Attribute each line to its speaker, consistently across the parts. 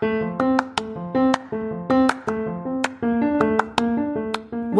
Speaker 1: Thank you.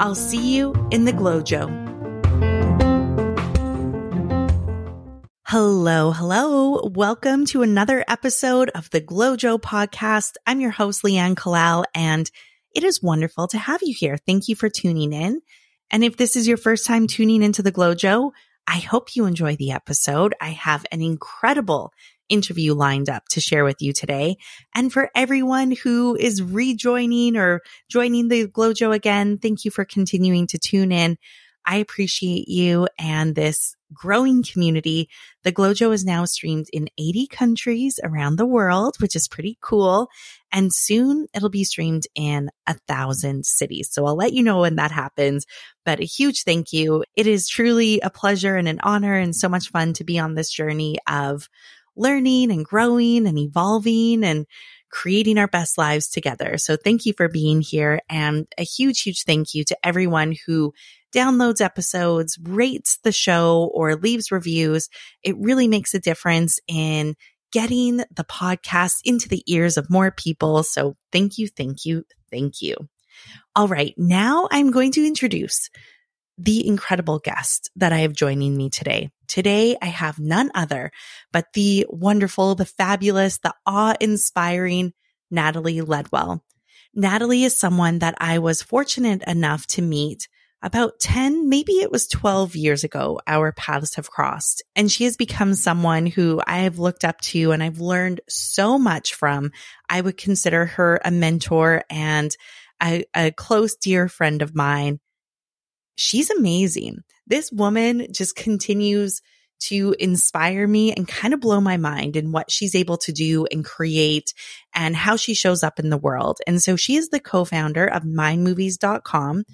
Speaker 1: I'll see you in the Glojo. Hello, hello. Welcome to another episode of the Glojo podcast. I'm your host, Leanne Kallal, and it is wonderful to have you here. Thank you for tuning in. And if this is your first time tuning into the Glojo, I hope you enjoy the episode. I have an incredible interview lined up to share with you today. And for everyone who is rejoining or joining the Glojo again, thank you for continuing to tune in. I appreciate you and this growing community. The Glojo is now streamed in 80 countries around the world, which is pretty cool. And soon it'll be streamed in a thousand cities. So I'll let you know when that happens, but a huge thank you. It is truly a pleasure and an honor and so much fun to be on this journey of learning and growing and evolving and creating our best lives together. So thank you for being here and a huge, huge thank you to everyone who downloads episodes, rates the show or leaves reviews. It really makes a difference in getting the podcast into the ears of more people. So thank you, thank you, thank you. All right. Now I'm going to introduce the incredible guest that I have joining me today. Today, I have none other but the wonderful, the fabulous, the awe inspiring Natalie Ledwell. Natalie is someone that I was fortunate enough to meet about 10, maybe it was 12 years ago. Our paths have crossed and she has become someone who I have looked up to and I've learned so much from. I would consider her a mentor and a, a close, dear friend of mine she's amazing. This woman just continues to inspire me and kind of blow my mind in what she's able to do and create and how she shows up in the world. And so she is the co-founder of mindmovies.com.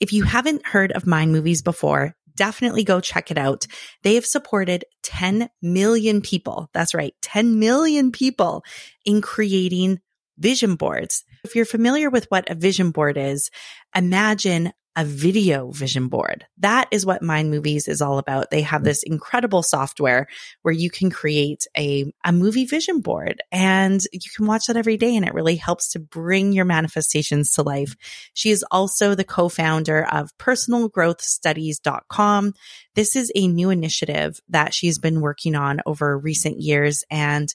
Speaker 1: If you haven't heard of Mind Movies before, definitely go check it out. They have supported 10 million people. That's right. 10 million people in creating vision boards. If you're familiar with what a vision board is, imagine a video vision board. That is what Mind Movies is all about. They have mm. this incredible software where you can create a, a movie vision board and you can watch that every day and it really helps to bring your manifestations to life. She is also the co-founder of personalgrowthstudies.com. This is a new initiative that she's been working on over recent years and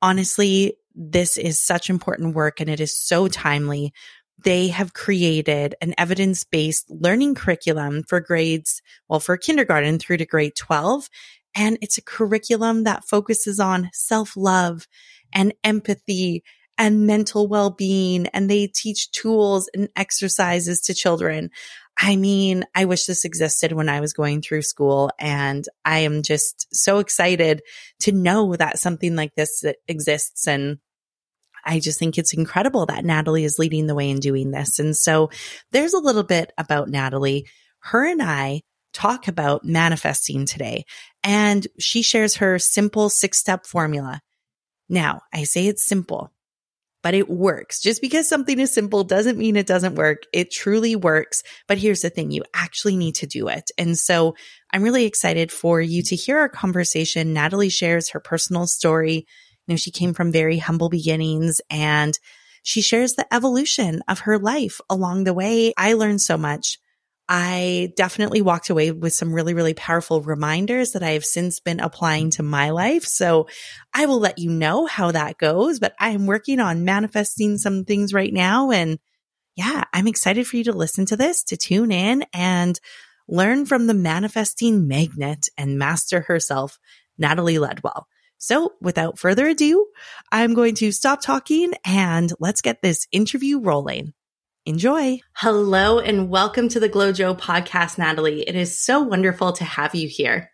Speaker 1: honestly, this is such important work and it is so timely they have created an evidence based learning curriculum for grades, well, for kindergarten through to grade 12. And it's a curriculum that focuses on self love and empathy and mental well being. And they teach tools and exercises to children. I mean, I wish this existed when I was going through school and I am just so excited to know that something like this exists and I just think it's incredible that Natalie is leading the way in doing this. And so there's a little bit about Natalie. Her and I talk about manifesting today and she shares her simple six step formula. Now I say it's simple, but it works. Just because something is simple doesn't mean it doesn't work. It truly works. But here's the thing. You actually need to do it. And so I'm really excited for you to hear our conversation. Natalie shares her personal story you know, she came from very humble beginnings and she shares the evolution of her life along the way. I learned so much. I definitely walked away with some really, really powerful reminders that I have since been applying to my life. So I will let you know how that goes, but I am working on manifesting some things right now. And yeah, I'm excited for you to listen to this, to tune in and learn from the manifesting magnet and master herself, Natalie Ledwell. So without further ado, I'm going to stop talking and let's get this interview rolling. Enjoy. Hello and welcome to the Glojo podcast, Natalie. It is so wonderful to have you here.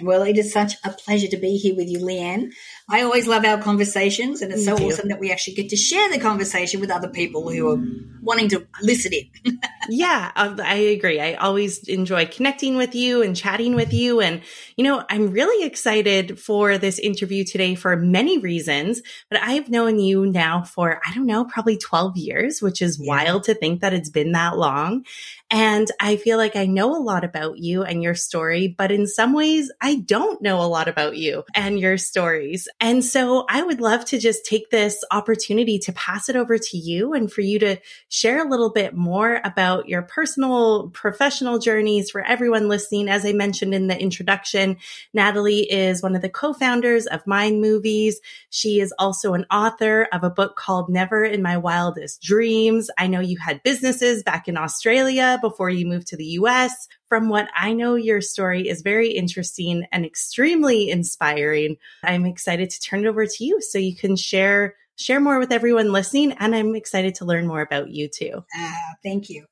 Speaker 2: Well, it is such a pleasure to be here with you, Leanne. I always love our conversations, and it's so awesome that we actually get to share the conversation with other people who are wanting to listen in.
Speaker 1: yeah, um, I agree. I always enjoy connecting with you and chatting with you. And, you know, I'm really excited for this interview today for many reasons, but I've known you now for, I don't know, probably 12 years, which is yeah. wild to think that it's been that long. And I feel like I know a lot about you and your story, but in some ways I don't know a lot about you and your stories. And so I would love to just take this opportunity to pass it over to you and for you to share a little bit more about your personal, professional journeys for everyone listening. As I mentioned in the introduction, Natalie is one of the co-founders of Mind Movies. She is also an author of a book called Never in My Wildest Dreams. I know you had businesses back in Australia before you moved to the US. From what I know, your story is very interesting and extremely inspiring. I'm excited to turn it over to you so you can share share more with everyone listening and I'm excited to learn more about you too.
Speaker 2: Uh, thank you.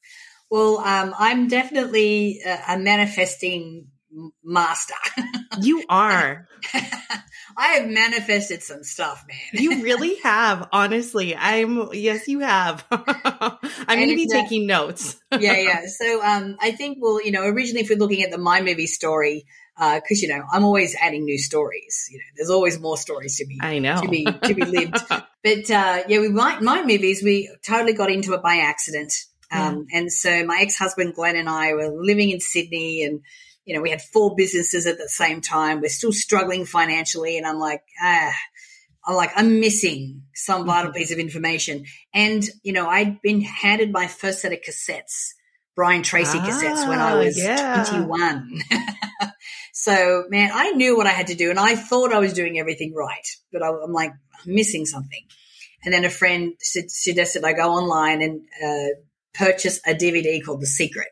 Speaker 2: Well, um, I'm definitely a manifesting master.
Speaker 1: you are.
Speaker 2: I have manifested some stuff, man.
Speaker 1: you really have, honestly. I'm yes, you have. I'm going to be taking notes.
Speaker 2: yeah, yeah. So, um, I think well, you know, originally, if we're looking at the Mind Movie story, because uh, you know, I'm always adding new stories. You know, there's always more stories to be.
Speaker 1: I know
Speaker 2: to be to be lived. but uh, yeah, we Mind, Mind Movies. We totally got into it by accident. Um, yeah. And so my ex husband Glenn and I were living in Sydney and you know, we had four businesses at the same time. We're still struggling financially. And I'm like, ah, I'm like, I'm missing some vital mm-hmm. piece of information. And, you know, I'd been handed my first set of cassettes, Brian Tracy ah, cassettes when I ah, was yeah. 21. so, man, I knew what I had to do and I thought I was doing everything right, but I, am like, I'm missing something. And then a friend suggested I go online and uh, purchase a DVD called The Secret.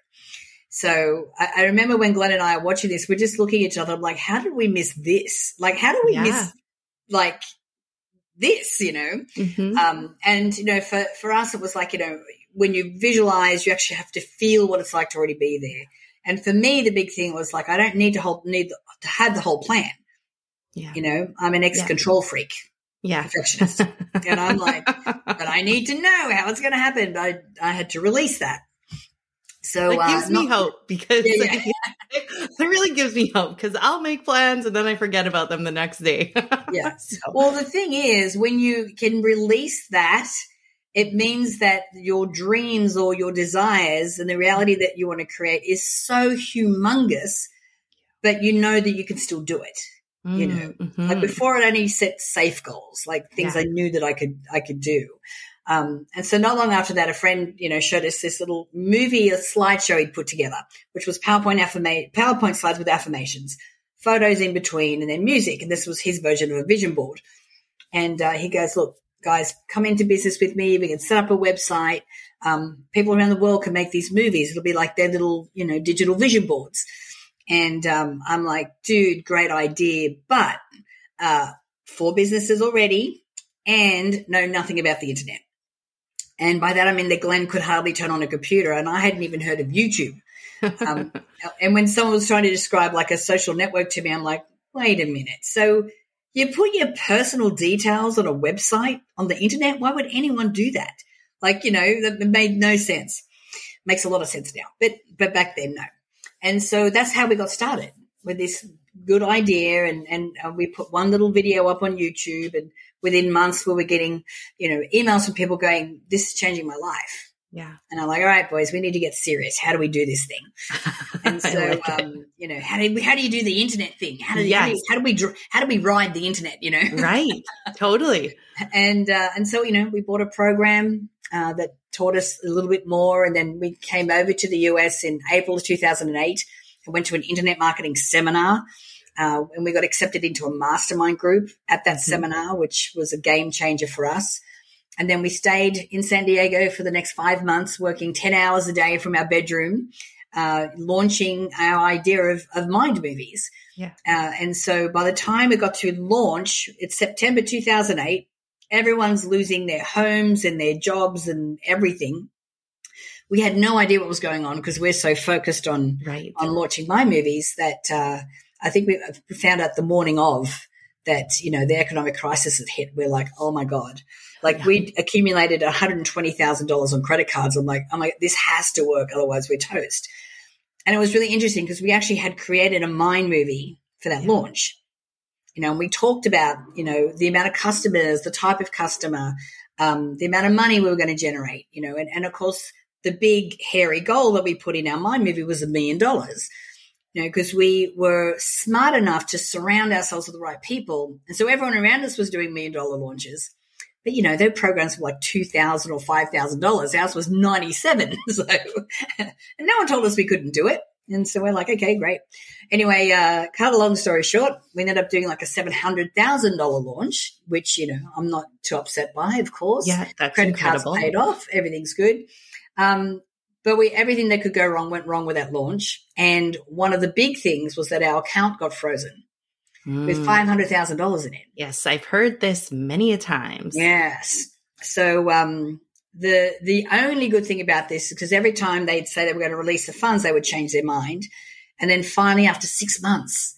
Speaker 2: So I, I, remember when Glenn and I are watching this, we're just looking at each other. I'm like, how did we miss this? Like, how do we yeah. miss like this? You know, mm-hmm. um, and you know, for for us, it was like you know, when you visualize, you actually have to feel what it's like to already be there. And for me, the big thing was like, I don't need to hold need to have the whole plan. Yeah. You know, I'm an ex yeah. control freak.
Speaker 1: Yeah.
Speaker 2: Perfectionist. and I'm like, but I need to know how it's going to happen. I, I had to release that. So
Speaker 1: it uh, gives uh, me hope because yeah, yeah. it really gives me hope because I'll make plans and then I forget about them the next day.
Speaker 2: yeah. So. Well, the thing is, when you can release that, it means that your dreams or your desires and the reality that you want to create is so humongous, but you know that you can still do it. Mm, you know, mm-hmm. like before, it only set safe goals, like things yeah. I knew that I could I could do. Um, and so not long after that, a friend, you know, showed us this little movie, a slideshow he'd put together, which was PowerPoint PowerPoint slides with affirmations, photos in between, and then music. And this was his version of a vision board. And uh, he goes, look, guys, come into business with me. We can set up a website. Um, people around the world can make these movies. It'll be like their little, you know, digital vision boards. And um, I'm like, dude, great idea, but uh, four businesses already and know nothing about the internet. And by that, I mean that Glenn could hardly turn on a computer, and I hadn't even heard of YouTube. Um, and when someone was trying to describe like a social network to me, I'm like, wait a minute. So you put your personal details on a website on the internet? Why would anyone do that? Like, you know, that made no sense. Makes a lot of sense now, but but back then, no. And so that's how we got started with this good idea, and and uh, we put one little video up on YouTube, and within months we were getting, you know, emails from people going, this is changing my life.
Speaker 1: Yeah.
Speaker 2: And I'm like, all right, boys, we need to get serious. How do we do this thing? And so, like um, you know, how do we, how do you do the internet thing? How do, yes. how, do, how do we, how do we ride the internet, you know?
Speaker 1: right. Totally.
Speaker 2: and, uh, and so, you know, we bought a program, uh, that taught us a little bit more. And then we came over to the US in April of 2008 and went to an internet marketing seminar uh, and we got accepted into a mastermind group at that mm-hmm. seminar, which was a game changer for us. And then we stayed in San Diego for the next five months, working 10 hours a day from our bedroom, uh, launching our idea of, of mind movies.
Speaker 1: Yeah.
Speaker 2: Uh, and so by the time we got to launch, it's September 2008. Everyone's losing their homes and their jobs and everything. We had no idea what was going on because we're so focused on
Speaker 1: right.
Speaker 2: on launching Mind Movies that uh, I think we found out the morning of that, you know, the economic crisis had hit, we're like, oh my God. Like yeah. we accumulated $120,000 on credit cards. I'm like, I'm like, this has to work. Otherwise we're toast. And it was really interesting because we actually had created a mind movie for that yeah. launch. You know, and we talked about, you know, the amount of customers, the type of customer, um, the amount of money we were going to generate, you know, and, and of course, the big hairy goal that we put in our mind movie was a million dollars you know, because we were smart enough to surround ourselves with the right people. And so everyone around us was doing million dollar launches. But you know, their programs were like two thousand or five thousand dollars. Ours was ninety seven. So and no one told us we couldn't do it. And so we're like, okay, great. Anyway, uh, cut a long story short, we ended up doing like a seven hundred thousand dollar launch, which you know I'm not too upset by, of course.
Speaker 1: Yeah, that's
Speaker 2: credit
Speaker 1: incredible.
Speaker 2: cards paid off, everything's good. Um, but we everything that could go wrong went wrong with that launch. And one of the big things was that our account got frozen mm. with five hundred thousand dollars in it.
Speaker 1: Yes, I've heard this many a times.
Speaker 2: Yes. So um, the the only good thing about this is because every time they'd say they were going to release the funds, they would change their mind, and then finally, after six months,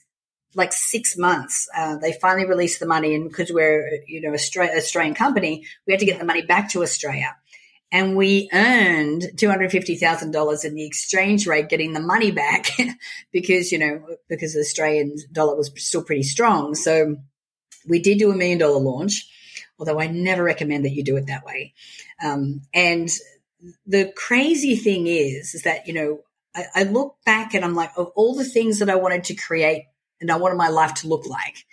Speaker 2: like six months, uh, they finally released the money, and because we're you know Australian, Australian company, we had to get the money back to Australia and we earned $250,000 in the exchange rate getting the money back because, you know, because the Australian dollar was still pretty strong. So we did do a million dollar launch, although I never recommend that you do it that way. Um, and the crazy thing is, is that, you know, I, I look back and I'm like, of all the things that I wanted to create and I wanted my life to look like,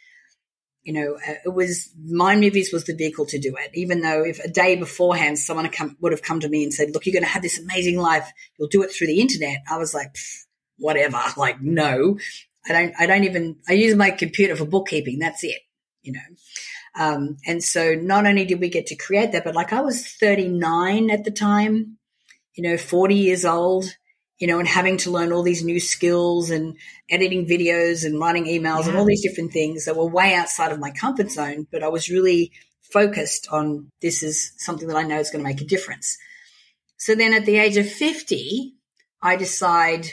Speaker 2: you know, uh, it was Mind Movies was the vehicle to do it. Even though if a day beforehand someone come, would have come to me and said, "Look, you're going to have this amazing life. You'll do it through the internet," I was like, "Whatever." Like, no, I don't. I don't even. I use my computer for bookkeeping. That's it. You know. Um, and so not only did we get to create that, but like I was 39 at the time, you know, 40 years old you know, and having to learn all these new skills and editing videos and writing emails yeah. and all these different things that were way outside of my comfort zone. But I was really focused on this is something that I know is going to make a difference. So then at the age of 50, I decide,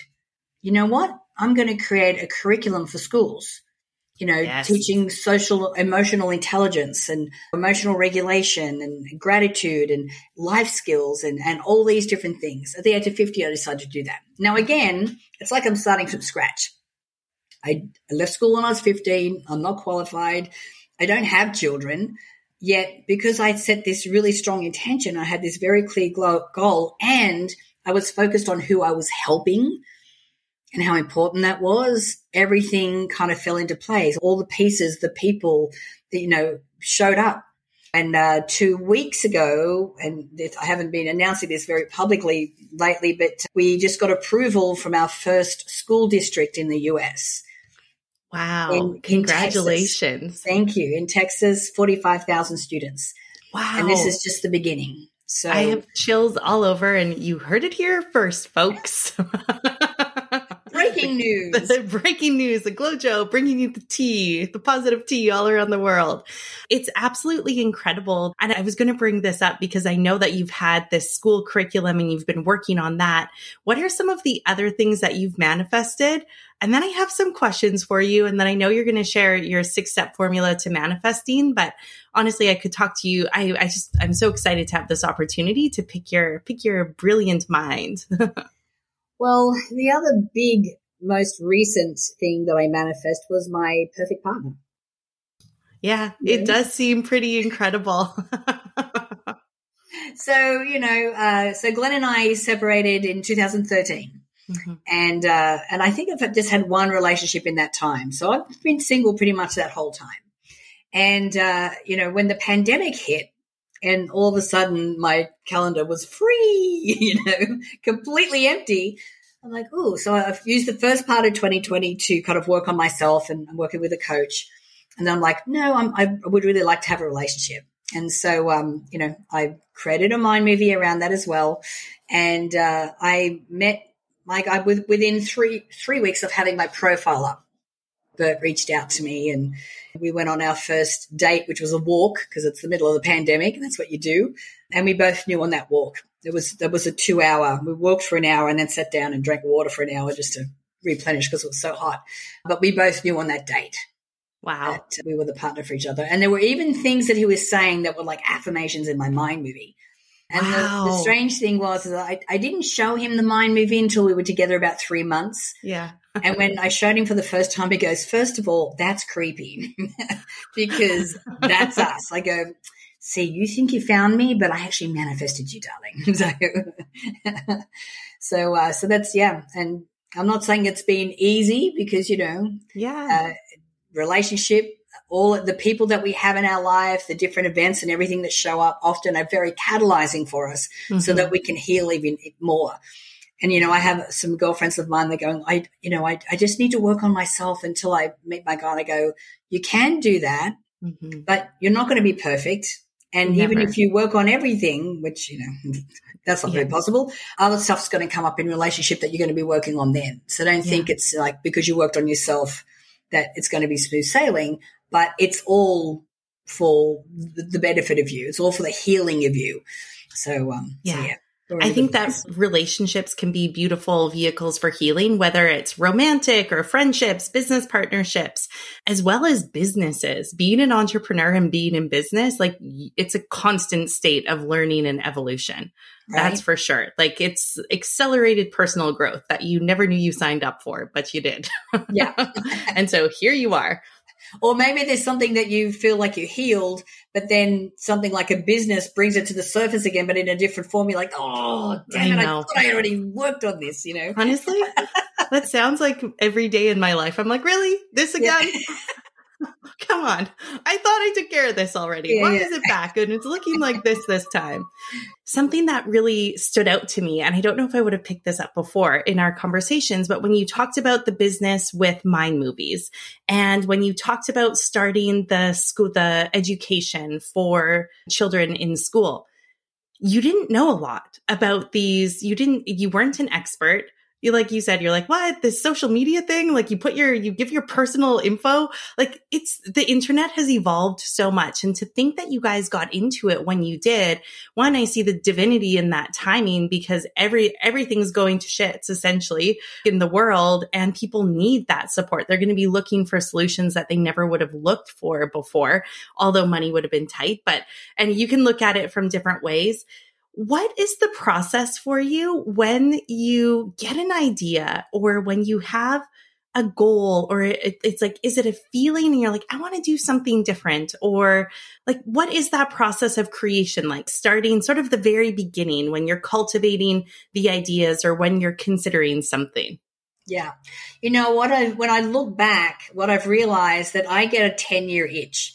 Speaker 2: you know what? I'm going to create a curriculum for schools you know, yes. teaching social emotional intelligence and emotional regulation and gratitude and life skills and, and all these different things. At the age of 50, I decided to do that. Now, again, it's like I'm starting from scratch. I left school when I was 15. I'm not qualified. I don't have children. Yet, because I set this really strong intention, I had this very clear goal and I was focused on who I was helping and how important that was, everything kind of fell into place. All the pieces, the people, that, you know, showed up. And uh, two weeks ago, and I haven't been announcing this very publicly lately, but we just got approval from our first school district in the US.
Speaker 1: Wow. In, Congratulations.
Speaker 2: In Thank you. In Texas, 45,000 students.
Speaker 1: Wow.
Speaker 2: And this is just the beginning. So
Speaker 1: I have chills all over, and you heard it here first, folks.
Speaker 2: breaking news.
Speaker 1: the breaking news. The Glojo bringing you the tea, the positive tea all around the world. It's absolutely incredible. And I was going to bring this up because I know that you've had this school curriculum and you've been working on that. What are some of the other things that you've manifested? And then I have some questions for you. And then I know you're going to share your six step formula to manifesting, but honestly, I could talk to you. I, I just, I'm so excited to have this opportunity to pick your, pick your brilliant mind.
Speaker 2: Well, the other big, most recent thing that I manifest was my perfect partner.
Speaker 1: Yeah, it does seem pretty incredible.
Speaker 2: so, you know, uh, so Glenn and I separated in 2013. Mm-hmm. And uh, and I think I've just had one relationship in that time. So I've been single pretty much that whole time. And uh, you know, when the pandemic hit, and all of a sudden my calendar was free, you know, completely empty. I'm like, oh, so I've used the first part of 2020 to kind of work on myself and I'm working with a coach. And then I'm like, no, I'm, i would really like to have a relationship. And so, um, you know, I created a mind movie around that as well. And uh, I met my guy with, within three three weeks of having my profile up. Bert reached out to me and we went on our first date, which was a walk because it's the middle of the pandemic and that's what you do. And we both knew on that walk. There was there was a two hour. We walked for an hour and then sat down and drank water for an hour just to replenish because it was so hot. But we both knew on that date
Speaker 1: Wow.
Speaker 2: That we were the partner for each other. And there were even things that he was saying that were like affirmations in my mind movie. And wow. the, the, strange thing was that I, I didn't show him the mind movie until we were together about three months.
Speaker 1: Yeah.
Speaker 2: and when I showed him for the first time, he goes, First of all, that's creepy because that's us. I go, See, you think you found me, but I actually manifested you, darling. so, so, uh, so that's, yeah. And I'm not saying it's been easy because, you know,
Speaker 1: yeah. Uh,
Speaker 2: relationship all the people that we have in our life, the different events and everything that show up often are very catalyzing for us mm-hmm. so that we can heal even more. And, you know, I have some girlfriends of mine that going, I, you know, I, I just need to work on myself until I meet my guy. And I go, you can do that, mm-hmm. but you're not going to be perfect. And Never. even if you work on everything, which, you know, that's not yeah. very possible, other stuff's going to come up in relationship that you're going to be working on then. So don't yeah. think it's like because you worked on yourself that it's going to be smooth sailing but it's all for the benefit of you. It's all for the healing of you. So, um,
Speaker 1: yeah. So yeah. I think that relationships can be beautiful vehicles for healing, whether it's romantic or friendships, business partnerships, as well as businesses. Being an entrepreneur and being in business, like it's a constant state of learning and evolution. Right. That's for sure. Like it's accelerated personal growth that you never knew you signed up for, but you did.
Speaker 2: Yeah.
Speaker 1: and so here you are.
Speaker 2: Or maybe there's something that you feel like you healed, but then something like a business brings it to the surface again, but in a different form. You're like, oh, oh damn I it, I thought I already worked on this, you know?
Speaker 1: Honestly, that sounds like every day in my life. I'm like, really? This again? Yeah. Come on. I thought I took care of this already. Yeah, Why yeah. is it back? And it's looking like this this time. Something that really stood out to me, and I don't know if I would have picked this up before in our conversations, but when you talked about the business with Mind Movies and when you talked about starting the school, the education for children in school, you didn't know a lot about these. You didn't, you weren't an expert you like you said you're like what? This social media thing? Like you put your you give your personal info? Like it's the internet has evolved so much and to think that you guys got into it when you did one i see the divinity in that timing because every everything's going to shits essentially in the world and people need that support. They're going to be looking for solutions that they never would have looked for before although money would have been tight but and you can look at it from different ways what is the process for you when you get an idea or when you have a goal or it, it's like is it a feeling and you're like i want to do something different or like what is that process of creation like starting sort of the very beginning when you're cultivating the ideas or when you're considering something?
Speaker 2: Yeah. You know what i when i look back what i've realized that i get a 10 year itch.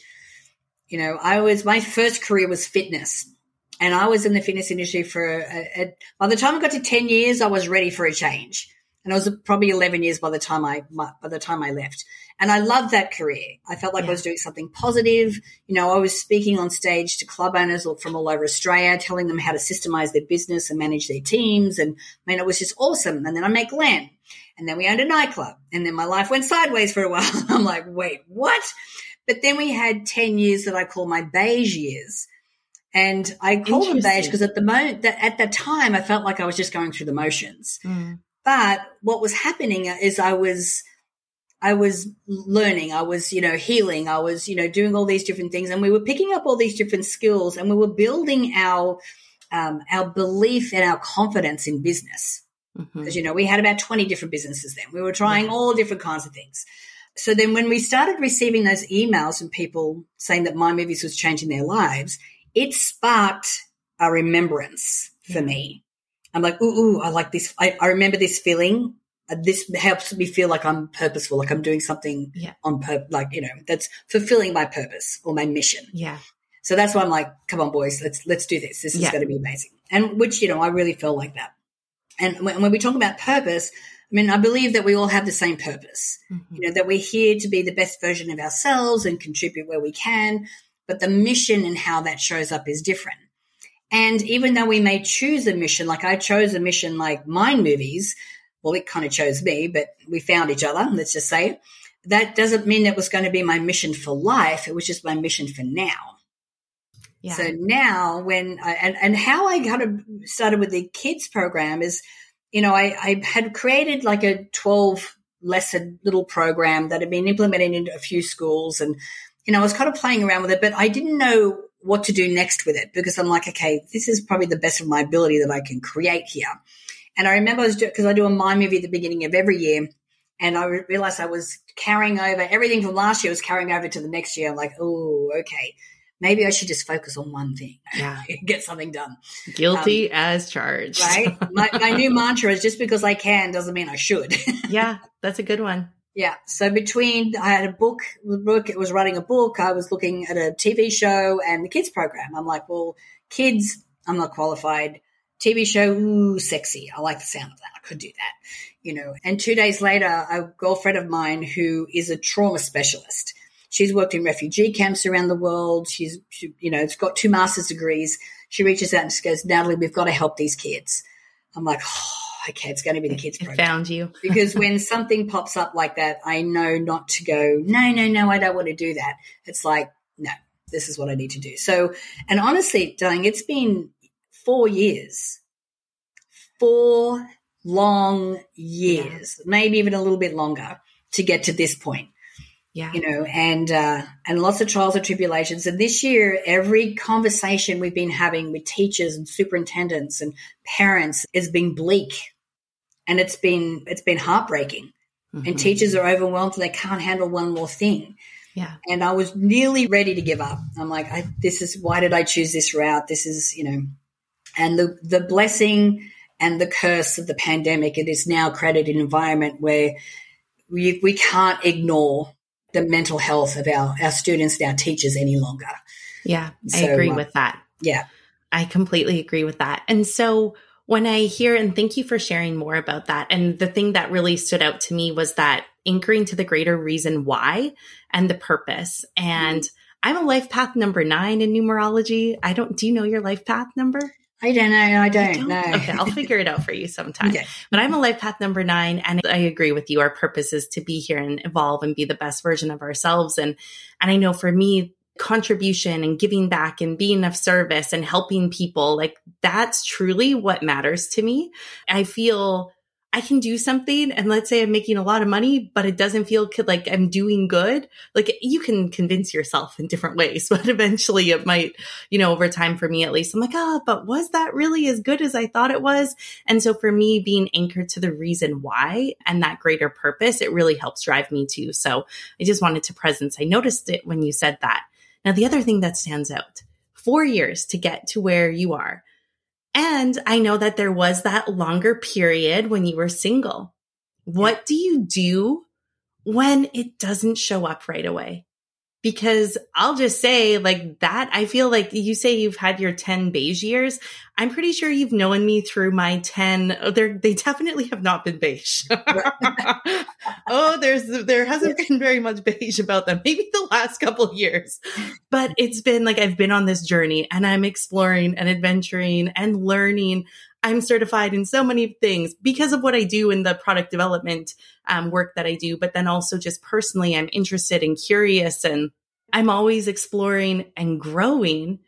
Speaker 2: You know i was my first career was fitness and I was in the fitness industry for a, a, by the time I got to 10 years, I was ready for a change. And I was probably 11 years by the time I, by the time I left. And I loved that career. I felt like yeah. I was doing something positive. You know, I was speaking on stage to club owners from all over Australia, telling them how to systemize their business and manage their teams. And I mean, it was just awesome. And then I met Glenn and then we owned a nightclub and then my life went sideways for a while. I'm like, wait, what? But then we had 10 years that I call my beige years and I call them beige because at the moment, that at that time, I felt like I was just going through the motions. Mm. But what was happening is I was, I was learning, I was, you know, healing, I was, you know, doing all these different things, and we were picking up all these different skills, and we were building our, um, our belief and our confidence in business. Because mm-hmm. you know, we had about twenty different businesses then. We were trying all different kinds of things. So then, when we started receiving those emails from people saying that Mind Movies was changing their lives, it sparked a remembrance for me. I'm like, ooh, ooh I like this. I, I remember this feeling. Uh, this helps me feel like I'm purposeful, like I'm doing something
Speaker 1: yeah.
Speaker 2: on purpose, like, you know, that's fulfilling my purpose or my mission.
Speaker 1: Yeah.
Speaker 2: So that's why I'm like, come on, boys, let's, let's do this. This is going to be amazing. And which, you know, I really feel like that. And when, when we talk about purpose, I mean, I believe that we all have the same purpose, mm-hmm. you know, that we're here to be the best version of ourselves and contribute where we can, but the mission and how that shows up is different. And even though we may choose a mission, like I chose a mission like Mind Movies, well, it kind of chose me, but we found each other, let's just say. That doesn't mean it was going to be my mission for life. It was just my mission for now. Yeah. So now when I, and, and how I kind of started with the kids program is, you know, I, I had created like a 12 lesson little program that had been implemented in a few schools. And, you know, I was kind of playing around with it, but I didn't know what to do next with it because I'm like, okay, this is probably the best of my ability that I can create here. And I remember I was because I do a mind movie at the beginning of every year, and I realized I was carrying over everything from last year was carrying over to the next year. I'm like, oh, okay, maybe I should just focus on one thing, yeah, get something done.
Speaker 1: Guilty um, as charged,
Speaker 2: right? My, my new mantra is just because I can doesn't mean I should.
Speaker 1: yeah, that's a good one.
Speaker 2: Yeah. So between I had a book, book, it was writing a book. I was looking at a TV show and the kids program. I'm like, well, kids, I'm not qualified. TV show, ooh, sexy. I like the sound of that. I could do that, you know. And two days later, a girlfriend of mine who is a trauma specialist. She's worked in refugee camps around the world. She's, she, you know, it's got two master's degrees. She reaches out and she goes, Natalie, we've got to help these kids. I'm like, oh, okay, it's going to be the kids program.
Speaker 1: Found you.
Speaker 2: because when something pops up like that, I know not to go, no, no, no, I don't want to do that. It's like, no, this is what I need to do. So, and honestly, darling, it's been four years, four long years, yeah. maybe even a little bit longer to get to this point.
Speaker 1: Yeah.
Speaker 2: You know, and uh, and lots of trials and tribulations. And this year, every conversation we've been having with teachers and superintendents and parents has been bleak and it's been it's been heartbreaking. Mm-hmm. And teachers are overwhelmed; they can't handle one more thing.
Speaker 1: Yeah.
Speaker 2: And I was nearly ready to give up. I'm like, I, this is why did I choose this route? This is you know, and the the blessing and the curse of the pandemic. It is now created an environment where we we can't ignore the mental health of our our students and our teachers any longer.
Speaker 1: Yeah, I agree uh, with that.
Speaker 2: Yeah.
Speaker 1: I completely agree with that. And so when I hear and thank you for sharing more about that. And the thing that really stood out to me was that anchoring to the greater reason why and the purpose. And mm-hmm. I'm a life path number nine in numerology. I don't, do you know your life path number?
Speaker 2: I don't know. I don't, know.
Speaker 1: Okay, I'll figure it out for you sometime. Okay. But I'm a life path number nine, and I agree with you. Our purpose is to be here and evolve and be the best version of ourselves. And and I know for me, contribution and giving back and being of service and helping people, like that's truly what matters to me. I feel I can do something and let's say I'm making a lot of money, but it doesn't feel like I'm doing good. Like you can convince yourself in different ways, but eventually it might, you know, over time for me at least, I'm like, oh, but was that really as good as I thought it was? And so for me, being anchored to the reason why and that greater purpose, it really helps drive me too. So I just wanted to presence. I noticed it when you said that. Now, the other thing that stands out four years to get to where you are. And I know that there was that longer period when you were single. What do you do when it doesn't show up right away? Because I'll just say like that. I feel like you say you've had your 10 beige years. I'm pretty sure you've known me through my 10. Oh, they definitely have not been beige. oh, there's, there hasn't been very much beige about them. Maybe the last couple years, but it's been like I've been on this journey and I'm exploring and adventuring and learning. I'm certified in so many things because of what I do in the product development um, work that I do. But then also just personally, I'm interested and curious and I'm always exploring and growing.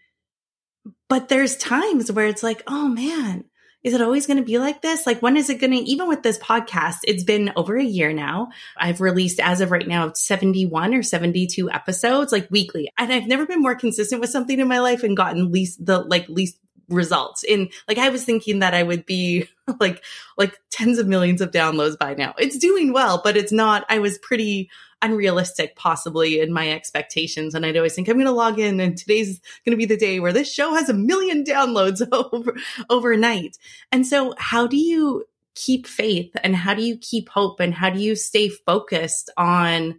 Speaker 1: But there's times where it's like, oh man, is it always going to be like this? Like, when is it going to, even with this podcast, it's been over a year now. I've released as of right now 71 or 72 episodes, like weekly. And I've never been more consistent with something in my life and gotten least the like least results in like I was thinking that I would be like like tens of millions of downloads by now. It's doing well, but it's not I was pretty unrealistic possibly in my expectations and I'd always think I'm going to log in and today's going to be the day where this show has a million downloads over overnight. And so how do you keep faith and how do you keep hope and how do you stay focused on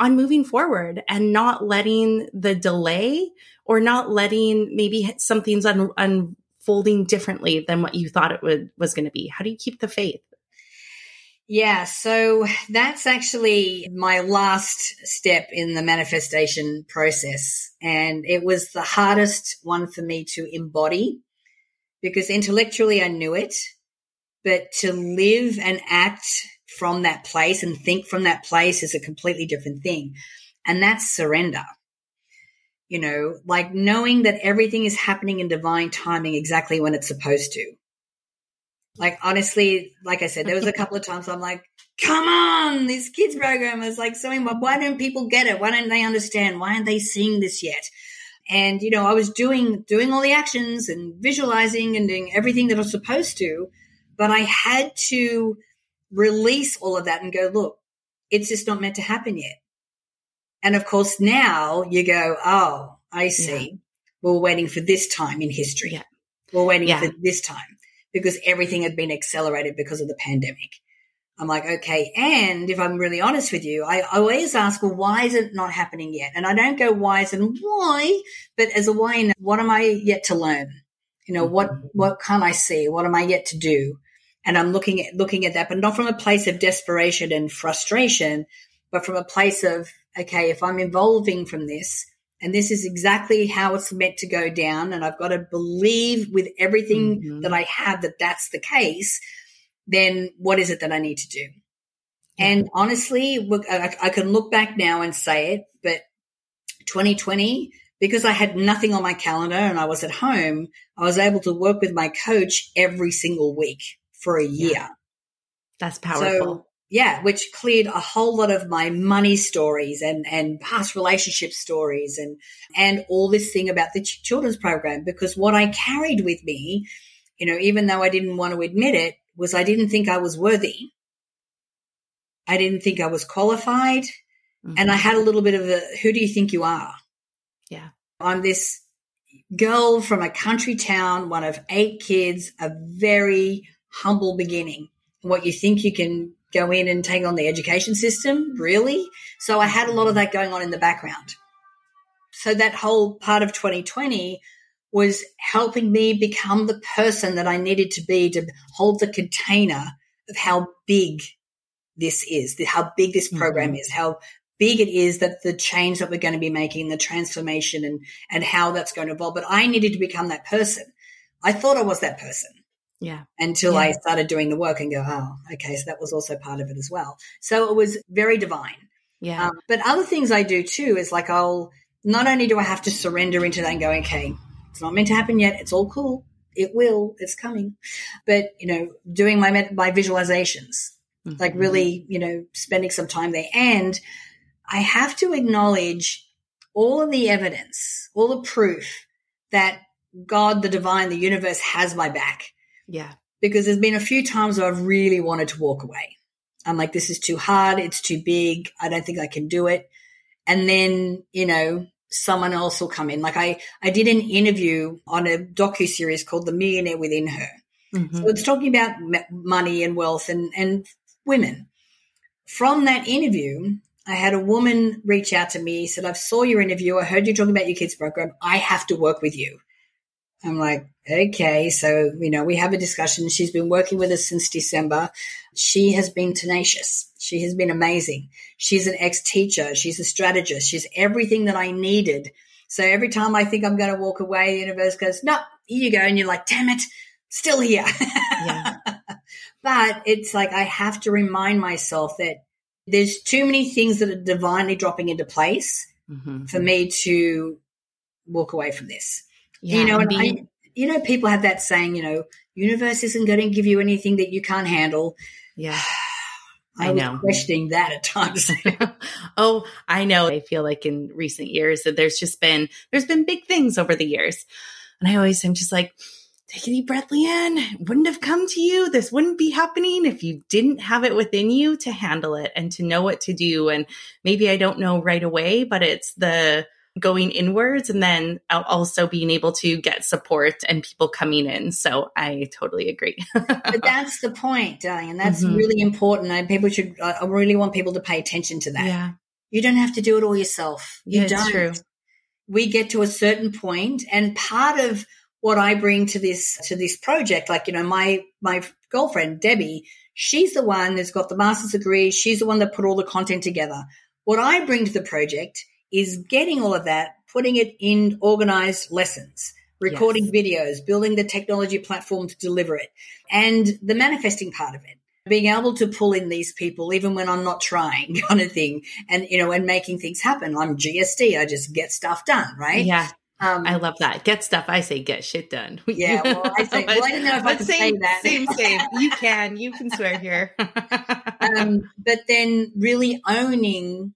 Speaker 1: on moving forward and not letting the delay or not letting maybe something's un- unfolding differently than what you thought it would was going to be how do you keep the faith
Speaker 2: yeah, so that's actually my last step in the manifestation process. And it was the hardest one for me to embody because intellectually I knew it, but to live and act from that place and think from that place is a completely different thing. And that's surrender you know, like knowing that everything is happening in divine timing exactly when it's supposed to. Like honestly, like I said, there was a couple of times I'm like, come on, this kids program is like something. Why don't people get it? Why don't they understand? Why aren't they seeing this yet? And you know, I was doing doing all the actions and visualizing and doing everything that I was supposed to, but I had to release all of that and go, look, it's just not meant to happen yet. And of course, now you go, oh, I see. Yeah. We're waiting for this time in history. Yeah. We're waiting yeah. for this time because everything had been accelerated because of the pandemic. I'm like, okay. And if I'm really honest with you, I, always ask, well, why is it not happening yet? And I don't go why is and why, but as a why, what am I yet to learn? You know, what, mm-hmm. what can I see? What am I yet to do? And I'm looking at, looking at that, but not from a place of desperation and frustration, but from a place of, okay, if I'm evolving from this, and this is exactly how it's meant to go down, and I've got to believe with everything mm-hmm. that I have that that's the case, then what is it that I need to do? And honestly, look, I, I can look back now and say it, but 2020, because I had nothing on my calendar and I was at home, I was able to work with my coach every single week for a year. Yeah.
Speaker 1: That's powerful. So,
Speaker 2: yeah, which cleared a whole lot of my money stories and, and past relationship stories and, and all this thing about the children's program. Because what I carried with me, you know, even though I didn't want to admit it, was I didn't think I was worthy. I didn't think I was qualified. Mm-hmm. And I had a little bit of a, who do you think you are?
Speaker 1: Yeah.
Speaker 2: I'm this girl from a country town, one of eight kids, a very humble beginning. What you think you can go in and take on the education system, really? So I had a lot of that going on in the background. So that whole part of 2020 was helping me become the person that I needed to be to hold the container of how big this is, how big this program mm-hmm. is, how big it is that the change that we're going to be making, the transformation and, and how that's going to evolve. But I needed to become that person. I thought I was that person.
Speaker 1: Yeah.
Speaker 2: Until
Speaker 1: yeah.
Speaker 2: I started doing the work and go, oh, okay, so that was also part of it as well. So it was very divine.
Speaker 1: Yeah. Um,
Speaker 2: but other things I do too is like I'll not only do I have to surrender into that and go, okay, it's not meant to happen yet. It's all cool. It will. It's coming. But you know, doing my my visualizations, mm-hmm. like really, you know, spending some time there, and I have to acknowledge all of the evidence, all the proof that God, the divine, the universe has my back.
Speaker 1: Yeah.
Speaker 2: Because there's been a few times where I've really wanted to walk away. I'm like, this is too hard. It's too big. I don't think I can do it. And then, you know, someone else will come in. Like I, I did an interview on a docu series called The Millionaire Within Her. Mm-hmm. So it's talking about money and wealth and, and women. From that interview, I had a woman reach out to me, said, I saw your interview. I heard you talking about your kids program. I have to work with you. I'm like, okay. So, you know, we have a discussion. She's been working with us since December. She has been tenacious. She has been amazing. She's an ex teacher. She's a strategist. She's everything that I needed. So every time I think I'm going to walk away, the universe goes, no, here you go. And you're like, damn it, still here. Yeah. but it's like, I have to remind myself that there's too many things that are divinely dropping into place mm-hmm. for me to walk away from this. Yeah, you know, and being- you know, people have that saying, you know, universe isn't going to give you anything that you can't handle.
Speaker 1: Yeah.
Speaker 2: I, I know. questioning that at times.
Speaker 1: oh, I know. I feel like in recent years that there's just been there's been big things over the years. And I always am just like, take a deep breath, Leanne. It wouldn't have come to you. This wouldn't be happening if you didn't have it within you to handle it and to know what to do. And maybe I don't know right away, but it's the going inwards and then also being able to get support and people coming in. So I totally agree.
Speaker 2: but that's the point, darling. And that's mm-hmm. really important. And people should, I really want people to pay attention to that.
Speaker 1: Yeah.
Speaker 2: You don't have to do it all yourself. You
Speaker 1: yeah,
Speaker 2: don't.
Speaker 1: True.
Speaker 2: We get to a certain point and part of what I bring to this, to this project, like, you know, my, my girlfriend, Debbie, she's the one that's got the master's degree. She's the one that put all the content together. What I bring to the project is getting all of that, putting it in organized lessons, recording yes. videos, building the technology platform to deliver it, and the manifesting part of it. Being able to pull in these people even when I'm not trying, kind of thing, and you know, and making things happen. I'm GSD, I just get stuff done, right?
Speaker 1: Yeah. Um, I love that. Get stuff. I say get shit done.
Speaker 2: Yeah. Well, I say, well, I don't know if I can
Speaker 1: same,
Speaker 2: say that.
Speaker 1: Same, same. You can. You can swear here.
Speaker 2: um, but then really owning,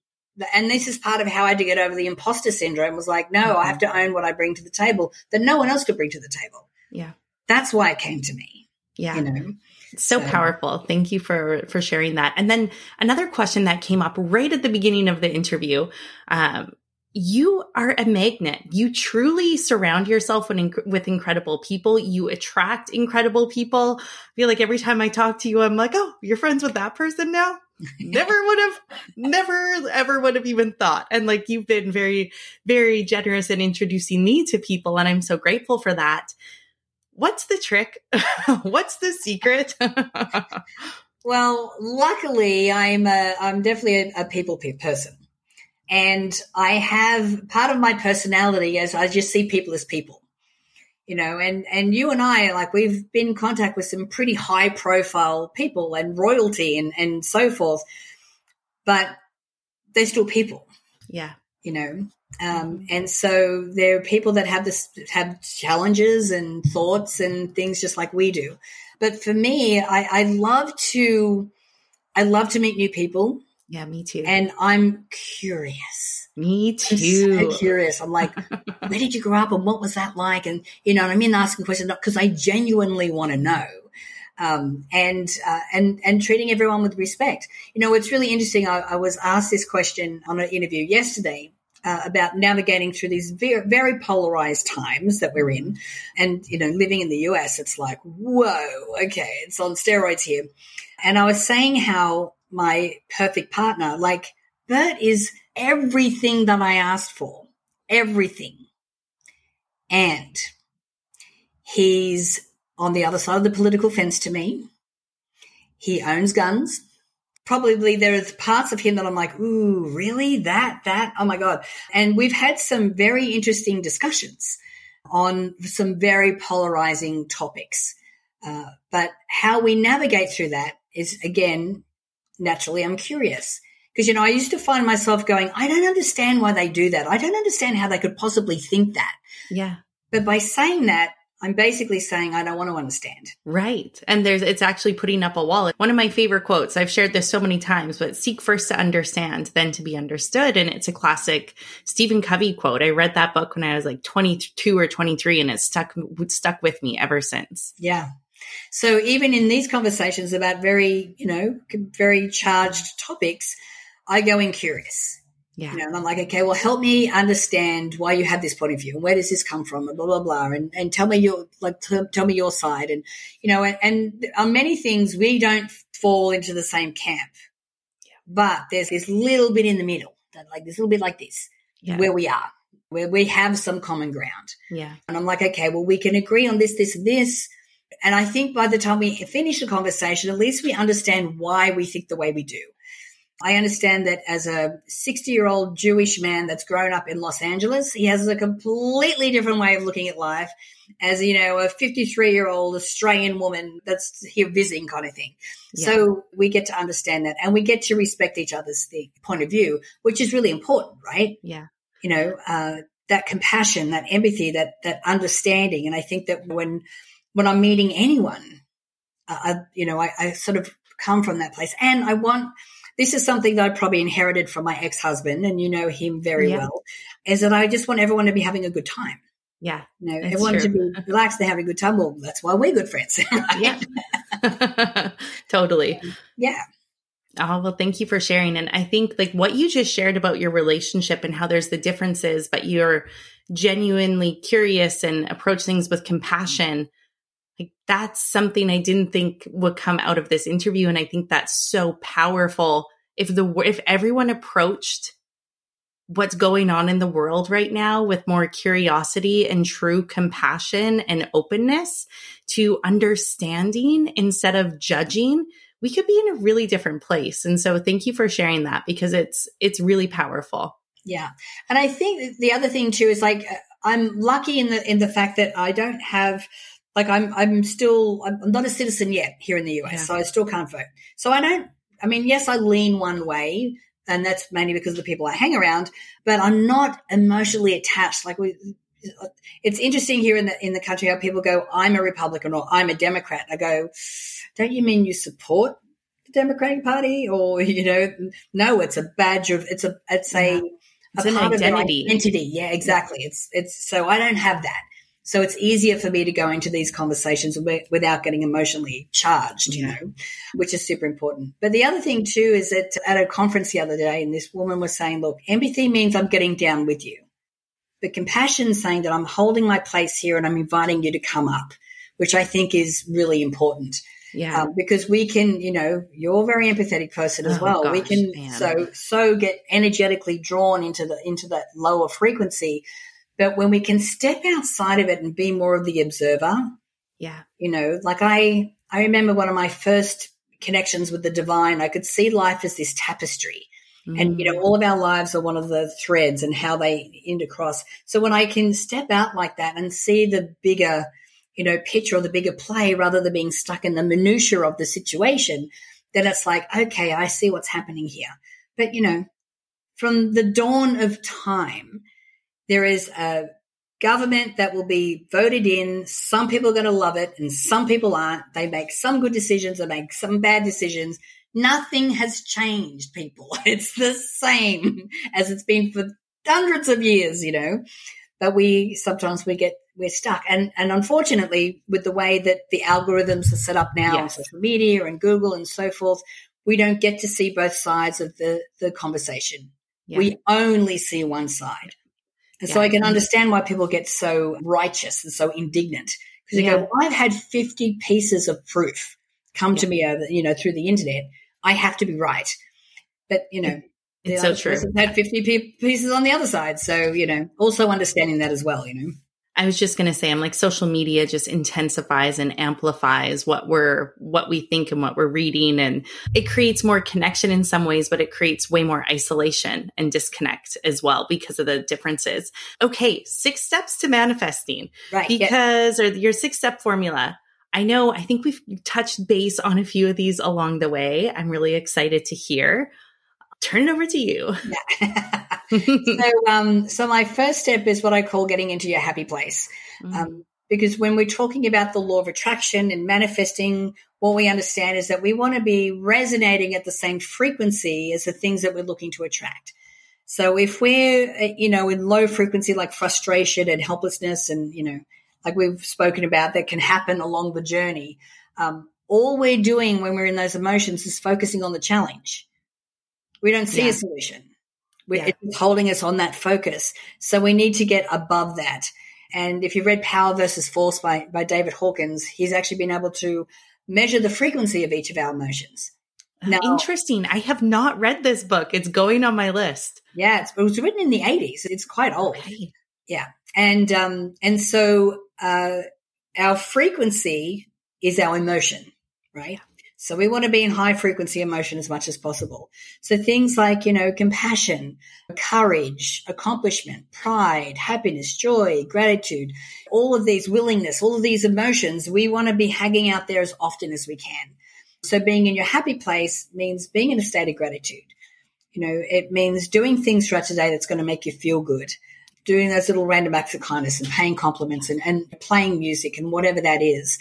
Speaker 2: and this is part of how I had to get over the imposter syndrome was like, no, mm-hmm. I have to own what I bring to the table that no one else could bring to the table.
Speaker 1: Yeah.
Speaker 2: That's why it came to me.
Speaker 1: Yeah.
Speaker 2: You know?
Speaker 1: So, so powerful. Thank you for for sharing that. And then another question that came up right at the beginning of the interview. Um, you are a magnet. You truly surround yourself with, with incredible people. You attract incredible people. I feel like every time I talk to you, I'm like, oh, you're friends with that person now? Never would have, never ever would have even thought. And like, you've been very, very generous in introducing me to people. And I'm so grateful for that. What's the trick? What's the secret?
Speaker 2: well, luckily, I'm a, I'm definitely a, a people person. And I have part of my personality as I just see people as people, you know, and, and you and I, like we've been in contact with some pretty high profile people and royalty and, and so forth, but they're still people.
Speaker 1: Yeah.
Speaker 2: You know, um, and so there are people that have this, have challenges and thoughts and things just like we do. But for me, I, I love to, I love to meet new people.
Speaker 1: Yeah, me too.
Speaker 2: And I'm curious.
Speaker 1: Me too.
Speaker 2: I'm so curious. I'm like, where did you grow up and what was that like? And, you know, I'm in asking questions because I genuinely want to know. Um, and, uh, and, and treating everyone with respect. You know, it's really interesting. I, I was asked this question on an interview yesterday uh, about navigating through these very, very polarized times that we're in. And, you know, living in the US, it's like, whoa, okay, it's on steroids here. And I was saying how my perfect partner. Like Bert is everything that I asked for, everything. And he's on the other side of the political fence to me. He owns guns. Probably there is parts of him that I'm like, ooh, really? That, that? Oh my God. And we've had some very interesting discussions on some very polarizing topics. Uh, but how we navigate through that is again naturally I'm curious. Because, you know, I used to find myself going, I don't understand why they do that. I don't understand how they could possibly think that.
Speaker 1: Yeah.
Speaker 2: But by saying that, I'm basically saying I don't want to understand.
Speaker 1: Right. And there's it's actually putting up a wall. One of my favorite quotes, I've shared this so many times, but seek first to understand, then to be understood. And it's a classic Stephen Covey quote. I read that book when I was like 22 or 23 and it stuck stuck with me ever since.
Speaker 2: Yeah. So even in these conversations about very, you know, very charged topics, I go in curious.
Speaker 1: Yeah.
Speaker 2: You know, and I'm like, okay, well, help me understand why you have this point of view and where does this come from and blah, blah, blah. And, and tell me your, like, t- tell me your side. And, you know, and, and on many things, we don't fall into the same camp. Yeah. But there's this little bit in the middle that like this little bit like this yeah. where we are, where we have some common ground.
Speaker 1: Yeah.
Speaker 2: And I'm like, okay, well, we can agree on this, this, and this. And I think by the time we finish the conversation, at least we understand why we think the way we do. I understand that as a 60 year old Jewish man that's grown up in Los Angeles, he has a completely different way of looking at life as, you know, a 53 year old Australian woman that's here visiting kind of thing. Yeah. So we get to understand that and we get to respect each other's point of view, which is really important, right?
Speaker 1: Yeah.
Speaker 2: You know, uh, that compassion, that empathy, that, that understanding. And I think that when, when I'm meeting anyone, uh, I, you know, I, I sort of come from that place. And I want, this is something that I probably inherited from my ex husband, and you know him very yeah. well, is that I just want everyone to be having a good time.
Speaker 1: Yeah.
Speaker 2: You know, everyone true. to be relaxed, they're having a good time. Well, that's why we're good friends.
Speaker 1: Right? Yeah. totally.
Speaker 2: Um, yeah.
Speaker 1: Oh, well, thank you for sharing. And I think like what you just shared about your relationship and how there's the differences, but you're genuinely curious and approach things with compassion like that's something I didn't think would come out of this interview. And I think that's so powerful. If the, if everyone approached what's going on in the world right now with more curiosity and true compassion and openness to understanding instead of judging, we could be in a really different place. And so thank you for sharing that because it's, it's really powerful.
Speaker 2: Yeah. And I think the other thing too is like, I'm lucky in the, in the fact that I don't have like I'm, I'm still, I'm not a citizen yet here in the US, yeah. so I still can't vote. So I don't, I mean, yes, I lean one way, and that's mainly because of the people I hang around, but I'm not emotionally attached. Like we, it's interesting here in the in the country how people go, "I'm a Republican" or "I'm a Democrat." I go, "Don't you mean you support the Democratic Party?" Or you know, no, it's a badge of it's a it's a,
Speaker 1: It's
Speaker 2: a
Speaker 1: an
Speaker 2: part
Speaker 1: identity.
Speaker 2: of identity. Yeah, exactly. It's it's so I don't have that. So it's easier for me to go into these conversations without getting emotionally charged, you know, which is super important. But the other thing too is that at a conference the other day, and this woman was saying, look, empathy means I'm getting down with you. But compassion is saying that I'm holding my place here and I'm inviting you to come up, which I think is really important.
Speaker 1: Yeah.
Speaker 2: Um, because we can, you know, you're a very empathetic person as
Speaker 1: Oh,
Speaker 2: well. we can
Speaker 1: man.
Speaker 2: so so get energetically drawn into the into that lower frequency. But when we can step outside of it and be more of the observer,
Speaker 1: yeah.
Speaker 2: you know, like I I remember one of my first connections with the divine. I could see life as this tapestry and you know
Speaker 1: Mm.
Speaker 2: all of our lives are one of the threads and how they intercross so when i can step out like that and see the bigger you know picture or the bigger play rather than being stuck in the minutia of the situation then it's like okay i see what's happening here but you know from the dawn of time there is a government that will be voted in some people are going to love it and some people aren't they make some good decisions they make some bad decisions Nothing has changed, people. It's the same as it's been for hundreds of years, you know. But we sometimes we get we're stuck, and and unfortunately, with the way that the algorithms are set up now on social media and Google and so forth, we don't get to see both sides of the the conversation.
Speaker 1: Yeah.
Speaker 2: We only see one side, and so I can understand why people get so righteous and so indignant because they
Speaker 1: Yeah.
Speaker 2: go, "I've had fifty pieces of proof come to me over, you know, through the internet." I have to be right. But, you know,
Speaker 1: It's so true.
Speaker 2: had 50 pieces on the other side. So, you know, also understanding that as well, you know.
Speaker 1: I was just going to say, I'm like, social media just intensifies and amplifies what we're, what we think and what we're reading. And it creates more connection in some ways, but it creates way more isolation and disconnect as well because of the differences. Okay. Six steps to manifesting
Speaker 2: Right. yeah.
Speaker 1: because, or your six step formula. I know, I think we've touched base on a few of these along the way. I'm really excited to hear. Turn it over to you.
Speaker 2: so, um, so my first step is what I call getting into your happy place. Um, because when we're talking about the law of attraction and manifesting, what we understand is that we want to be resonating at the same frequency as the things that we're looking to attract. So if we're, uh, you know, in low frequency, like frustration and helplessness and, you know, like we've spoken about that can happen along the journey. Um, all we're doing when we're in those emotions is focusing on the challenge. We don't see
Speaker 1: Yeah.
Speaker 2: a solution.
Speaker 1: Yeah.
Speaker 2: It's holding us on that focus. So we need to get above that. And if you've read Power versus Force by, by David Hawkins, he's actually been able to measure the frequency of each of our emotions. Now-
Speaker 1: Interesting. I have not read this book. It's going on my list.
Speaker 2: Yeah, it's, it was written in the 80s. It's quite old.
Speaker 1: Okay.
Speaker 2: And um, and so uh, our frequency is our emotion, right? So we want to be in high frequency emotion as much as possible. So things like you know compassion, courage, accomplishment, pride, happiness, joy, gratitude, all of these willingness, all of these emotions, we want to be hanging out there as often as we can. So being in your happy place means being in a state of gratitude. You know, it means doing things throughout today that's going to make you feel good doing those little random acts of kindness and paying compliments and, and playing music and whatever that is.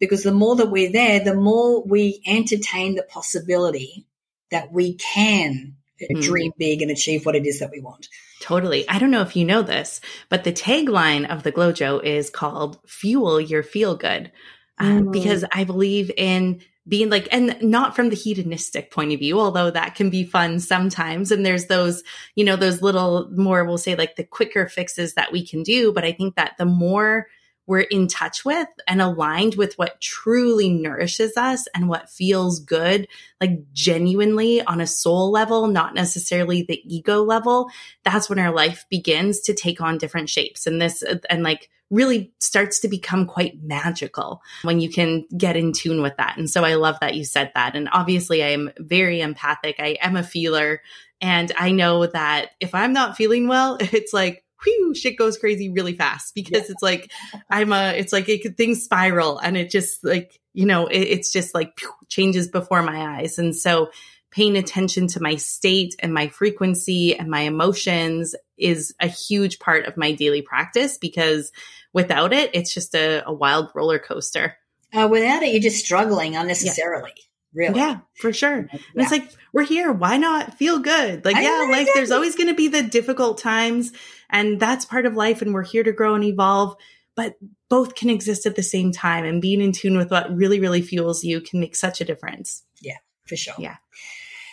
Speaker 2: Because the more that we're there, the more we entertain the possibility that we can
Speaker 1: Mhm.
Speaker 2: dream big and achieve what it is that we want.
Speaker 1: Totally. I don't know if you know this, but the tagline of the Glow Jo is called Fuel Your Feel Good. Uh,
Speaker 2: Mm.
Speaker 1: Because I believe in being like, and not from the hedonistic point of view, although that can be fun sometimes. And there's those, you know, those little more, we'll say like the quicker fixes that we can do. But I think that the more we're in touch with and aligned with what truly nourishes us and what feels good, like genuinely on a soul level, not necessarily the ego level, that's when our life begins to take on different shapes. And this, and like, really starts to become quite magical when you can get in tune with that. And so I love that you said that. And obviously, I am very empathic. I am a feeler. And I know that if I'm not feeling well, it's like, whew, shit goes crazy really fast because it's like, I'm a, it's like it could things spiral and it just like, you know, it, it's just like pew, changes before my eyes. And so paying attention to my state and my frequency and my emotions is a huge part of my daily practice because without it, it's just a, a wild roller coaster.
Speaker 2: Uh, without it, you're just struggling unnecessarily. Yeah. Really?
Speaker 1: Yeah, for sure. And it's like, we're here. Why not feel good? Like, I yeah, like exactly. there's always going to be the difficult times and that's part of life and we're here to grow and evolve, but both can exist at the same time and being in tune with what really, really fuels you can make such a difference.
Speaker 2: Yeah, for sure.
Speaker 1: Yeah.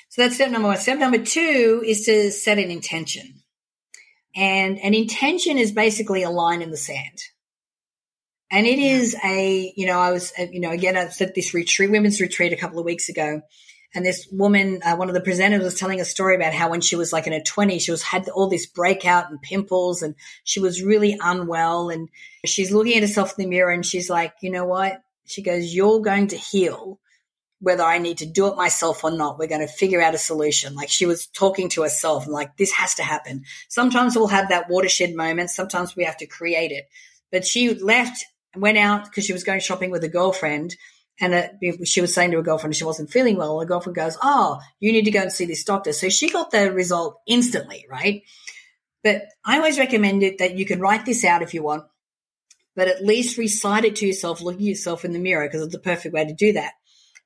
Speaker 2: So that's step number one. Step number two is to set an intention. And an intention is basically a line in the sand. And it is a, you know, I was, uh, you know, again, I said this retreat, women's retreat a couple of weeks ago. And this woman, uh, one of the presenters was telling a story about how when she was like in her 20s, she was had all this breakout and pimples and she was really unwell. And she's looking at herself in the mirror and she's like, you know what? She goes, you're going to heal whether I need to do it myself or not. We're going to figure out a solution. Like she was talking to herself and like, this has to happen. Sometimes we'll have that watershed moment. Sometimes we have to create it. But she left went out because she was going shopping with a girlfriend. And she was saying to her girlfriend she wasn't feeling well. Her girlfriend goes, Oh, you need to go and see this doctor. So she got the result instantly, right? But I always recommend it that you can write this out if you want, but at least recite it to yourself, look at yourself in the mirror because it's the perfect way to do that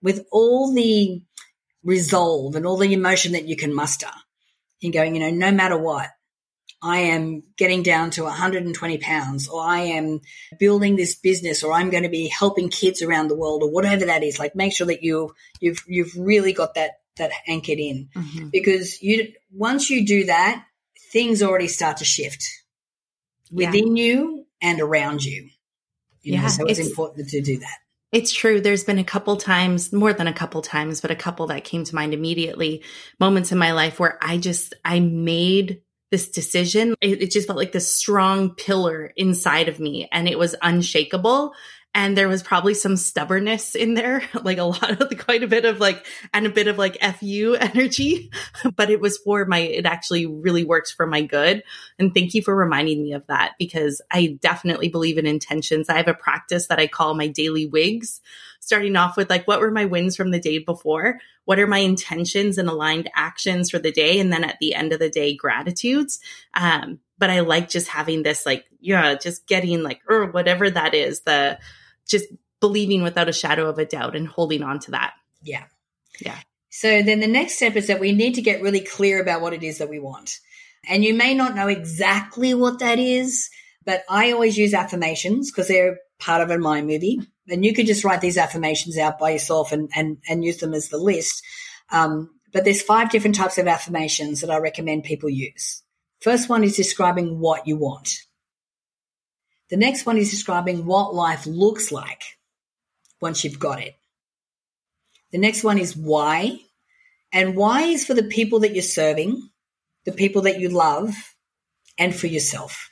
Speaker 2: with all the resolve and all the emotion that you can muster in going, you know, no matter what, I am getting down to 120 pounds or I am building this business or I'm going to be helping kids around the world or whatever that is. Like make sure that you, you've, you've really got that, that anchored in mm-hmm. because you, once you do that, things already start to shift within yeah. you and around you. you yeah. Know, so it's, it's important to do that.
Speaker 1: It's true. There's been a couple times, more than a couple times, but a couple that came to mind immediately, moments in my life where I just, I made this decision. It, it just felt like this strong pillar inside of me and it was unshakable and there was probably some stubbornness in there, like a lot of the, quite a bit of like, and a bit of like FU energy, but it was for my, it actually really works for my good. And thank you for reminding me of that because I definitely believe in intentions. I have a practice that I call my daily wigs, starting off with like, what were my wins from the day before? What are my intentions and aligned actions for the day? And then at the end of the day, gratitudes. Um, but I like just having this like, yeah, just getting like, or whatever that is, the, just believing without a shadow of a doubt and holding on to that.
Speaker 2: Yeah.
Speaker 1: Yeah.
Speaker 2: So then the next step is that we need to get really clear about what it is that we want. And you may not know exactly what that is, but I always use affirmations because they're part of a mind movie. And you could just write these affirmations out by yourself and, and, and use them as the list. Um, but there's five different types of affirmations that I recommend people use. First one is describing what you want. The next one is describing what life looks like once you've got it. The next one is why. And why is for the people that you're serving, the people that you love, and for yourself.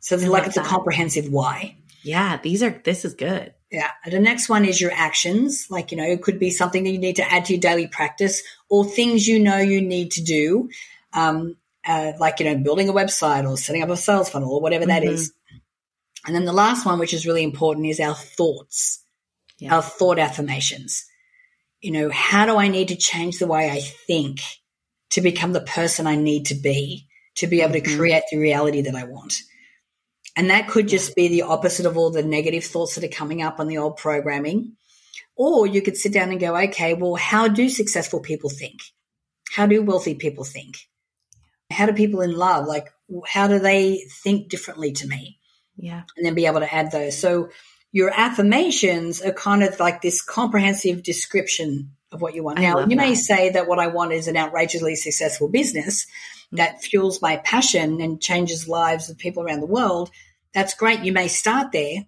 Speaker 2: So it's like it's that. a comprehensive why.
Speaker 1: Yeah, these are this is good.
Speaker 2: Yeah. The next one is your actions. Like, you know, it could be something that you need to add to your daily practice or things you know you need to do. Um, uh, like, you know, building a website or setting up a sales funnel or whatever mm-hmm. that is. And then the last one, which is really important, is our thoughts, yeah. our thought affirmations. You know, how do I need to change the way I think to become the person I need to be to be able to mm-hmm. create the reality that I want? And that could just be the opposite of all the negative thoughts that are coming up on the old programming. Or you could sit down and go, okay, well, how do successful people think? How do wealthy people think? How do people in love, like, how do they think differently to me?
Speaker 1: Yeah.
Speaker 2: And then be able to add those. So your affirmations are kind of like this comprehensive description of what you want. I now, you that. may say that what I want is an outrageously successful business mm. that fuels my passion and changes lives of people around the world. That's great. You may start there.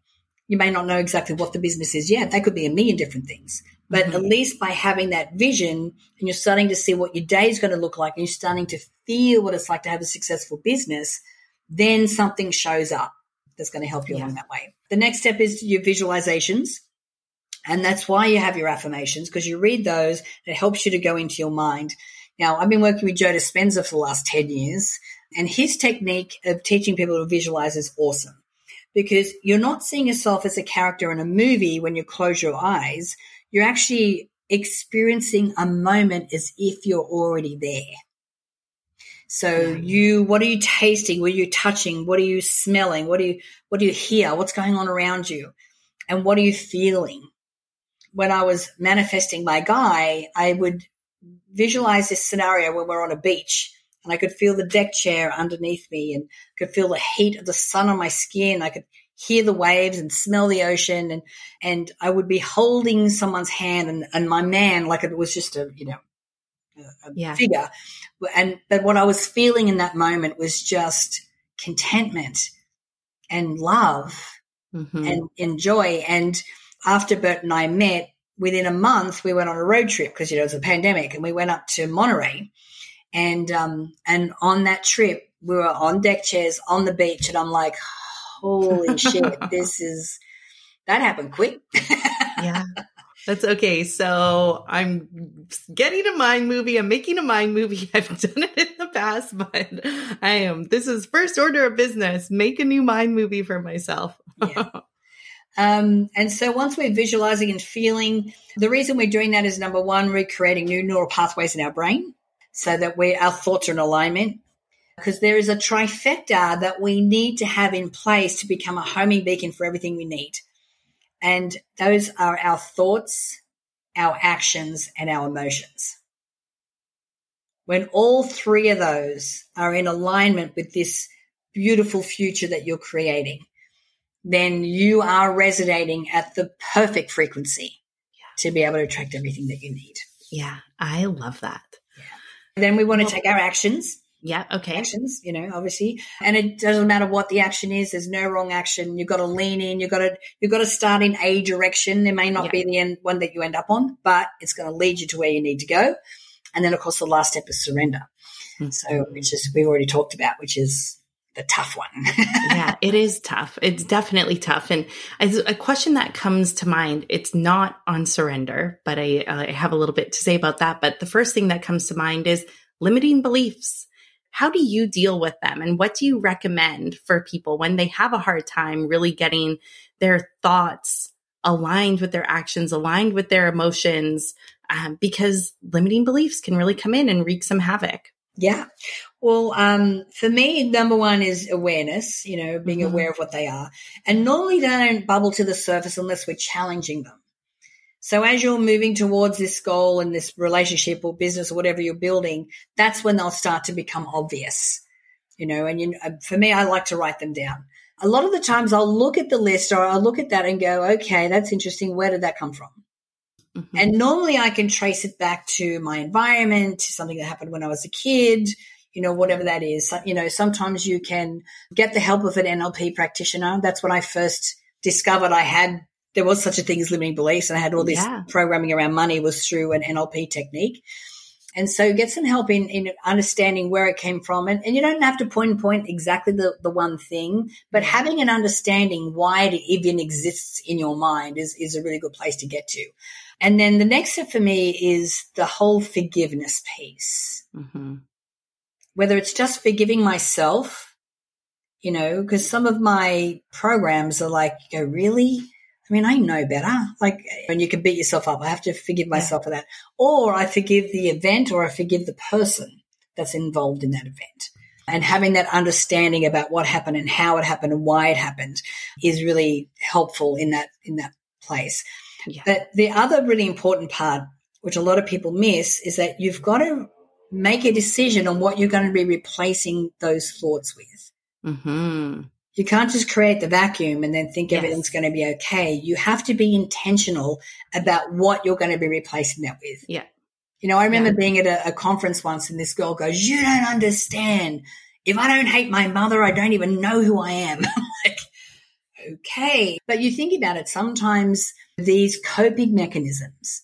Speaker 2: You may not know exactly what the business is yet. That could be a million different things. But mm-hmm. at least by having that vision and you're starting to see what your day is going to look like and you're starting to feel what it's like to have a successful business, then something shows up that's going to help you yeah. along that way. The next step is your visualizations. And that's why you have your affirmations because you read those. It helps you to go into your mind. Now, I've been working with Joe Dispenza for the last 10 years and his technique of teaching people to visualize is awesome because you're not seeing yourself as a character in a movie when you close your eyes. You're actually experiencing a moment as if you're already there. So you, what are you tasting? What are you touching? What are you smelling? What do you, what do you hear? What's going on around you? And what are you feeling? When I was manifesting my guy, I would visualize this scenario when we're on a beach and I could feel the deck chair underneath me and could feel the heat of the sun on my skin. I could hear the waves and smell the ocean and, and I would be holding someone's hand and, and my man, like it was just a, you know, a, yeah. figure. And, but what I was feeling in that moment was just contentment and love mm-hmm. and, and joy. And after Bert and I met, within a month, we went on a road trip because, you know, it was a pandemic and we went up to Monterey. And, um, and on that trip, we were on deck chairs on the beach and I'm like, holy shit, this is, that happened quick.
Speaker 1: yeah. That's okay. So I'm getting a mind movie. I'm making a mind movie. I've done it in the past, but I am. This is first order of business. Make a new mind movie for myself.
Speaker 2: yeah. Um, and so once we're visualizing and feeling, the reason we're doing that is number one, recreating new neural pathways in our brain so that we our thoughts are in alignment. Because there is a trifecta that we need to have in place to become a homing beacon for everything we need. And those are our thoughts, our actions, and our emotions. When all three of those are in alignment with this beautiful future that you're creating, then you are resonating at the perfect frequency to be able to attract everything that you need.
Speaker 1: Yeah, I love that. Yeah.
Speaker 2: Then we want to take our actions.
Speaker 1: Yeah, okay.
Speaker 2: Actions, you know, obviously. And it doesn't matter what the action is, there's no wrong action. You've got to lean in, you've got to you've got to start in a direction. There may not yeah. be the end one that you end up on, but it's going to lead you to where you need to go. And then of course the last step is surrender. Mm-hmm. So which is we've already talked about, which is the tough one.
Speaker 1: yeah, it is tough. It's definitely tough. And as a question that comes to mind, it's not on surrender, but I, I have a little bit to say about that. But the first thing that comes to mind is limiting beliefs. How do you deal with them? And what do you recommend for people when they have a hard time really getting their thoughts aligned with their actions, aligned with their emotions? Um, because limiting beliefs can really come in and wreak some havoc.
Speaker 2: Yeah. Well, um, for me, number one is awareness, you know, being mm-hmm. aware of what they are. And normally they don't bubble to the surface unless we're challenging them. So as you're moving towards this goal and this relationship or business or whatever you're building, that's when they'll start to become obvious, you know, and you, uh, for me, I like to write them down. A lot of the times I'll look at the list or I'll look at that and go, okay, that's interesting. Where did that come from? Mm-hmm. And normally I can trace it back to my environment, to something that happened when I was a kid, you know, whatever that is. You know, sometimes you can get the help of an NLP practitioner. That's when I first discovered I had, there was such a thing as limiting beliefs and I had all this yeah. programming around money was through an NLP technique. And so get some help in, in understanding where it came from. And, and you don't have to point point exactly the, the one thing, but having an understanding why it even exists in your mind is, is a really good place to get to. And then the next step for me is the whole forgiveness piece. Mm-hmm. Whether it's just forgiving myself, you know, because some of my programs are like, go, really? I mean, I know better. Like, and you can beat yourself up, I have to forgive myself yeah. for that. Or I forgive the event or I forgive the person that's involved in that event. And having that understanding about what happened and how it happened and why it happened is really helpful in that, in that place. Yeah. But the other really important part, which a lot of people miss, is that you've got to make a decision on what you're going to be replacing those thoughts with. Mm-hmm. You can't just create the vacuum and then think yes. everything's going to be okay. You have to be intentional about what you're going to be replacing that with.
Speaker 1: Yeah.
Speaker 2: You know, I remember yeah. being at a, a conference once and this girl goes, You don't understand. If I don't hate my mother, I don't even know who I am. like, okay. But you think about it, sometimes these coping mechanisms,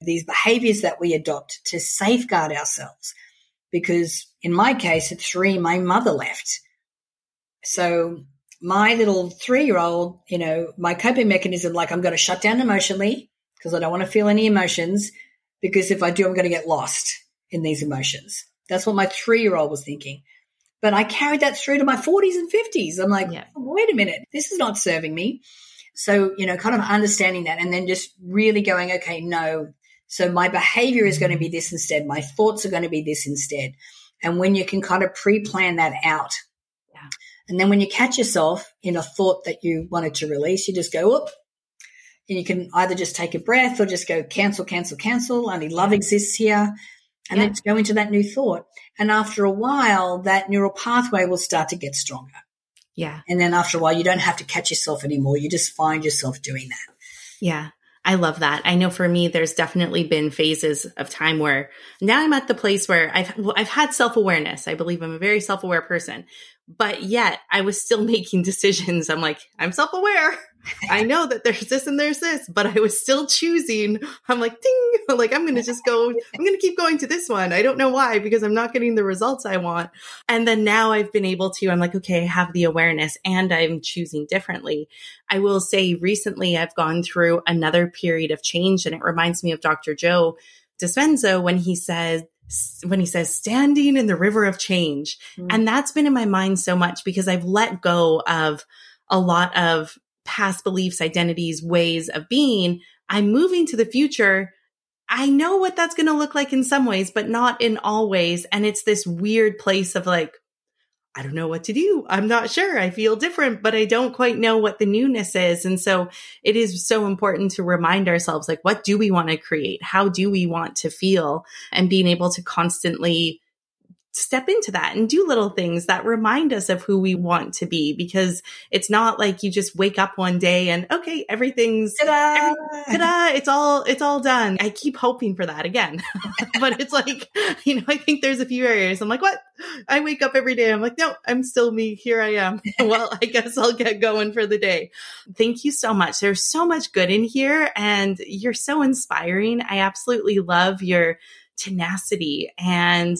Speaker 2: these behaviors that we adopt to safeguard ourselves. Because in my case, at three, my mother left. So my little three year old, you know, my coping mechanism, like I'm going to shut down emotionally because I don't want to feel any emotions. Because if I do, I'm going to get lost in these emotions. That's what my three year old was thinking. But I carried that through to my 40s and 50s. I'm like, yeah. Oh, wait a minute, this is not serving me. So, you know, kind of understanding that and then just really going, okay, no, So my behavior is going to be mm. this instead. My thoughts are going to be this instead. And when you can kind of pre-plan that out. And then when you catch yourself in a thought that you wanted to release, you just go, up And you can either just take a breath or just go cancel, cancel, cancel. Only love exists here. And yeah. then go into that new thought. And after a while, that neural pathway will start to get stronger.
Speaker 1: Yeah.
Speaker 2: And then after a while, you don't have to catch yourself anymore. You just find yourself doing that.
Speaker 1: Yeah. I love that. I know for me, there's definitely been phases of time where now I'm at the place where I've, I've had self awareness. I believe I'm a very self aware person, but yet I was still making decisions. I'm like, I'm self aware. I know that there's this and there's this, but I was still choosing. I'm like, ding, like I'm going to just go, I'm going to keep going to this one. I don't know why, because I'm not getting the results I want. And then now I've been able to, I'm like, okay, I have the awareness and I'm choosing differently. I will say recently I've gone through another period of change and it reminds me of Dr. Joe Dispenza when he said, when he says standing in the river of change. Mm-hmm. And that's been in my mind so much because I've let go of a lot of past beliefs, identities, ways of being, I'm moving to the future. I know what that's going to look like in some ways, but not in all ways. And it's this weird place of like, I don't know what to do. I'm not sure. I feel different, but I don't quite know what the newness is. And so it is so important to remind ourselves, like, what do we want to create? How do we want to feel? And being able to constantly step into that and do little things that remind us of who we want to be because it's not like you just wake up one day and okay everything's
Speaker 2: ta-da! Every,
Speaker 1: ta-da, it's all it's all done. I keep hoping for that again but it's like you know i think there's a few areas i'm like what? I wake up every day i'm like no i'm still me here i am. Well i guess i'll get going for the day. Thank you so much. There's so much good in here and you're so inspiring. I absolutely love your tenacity and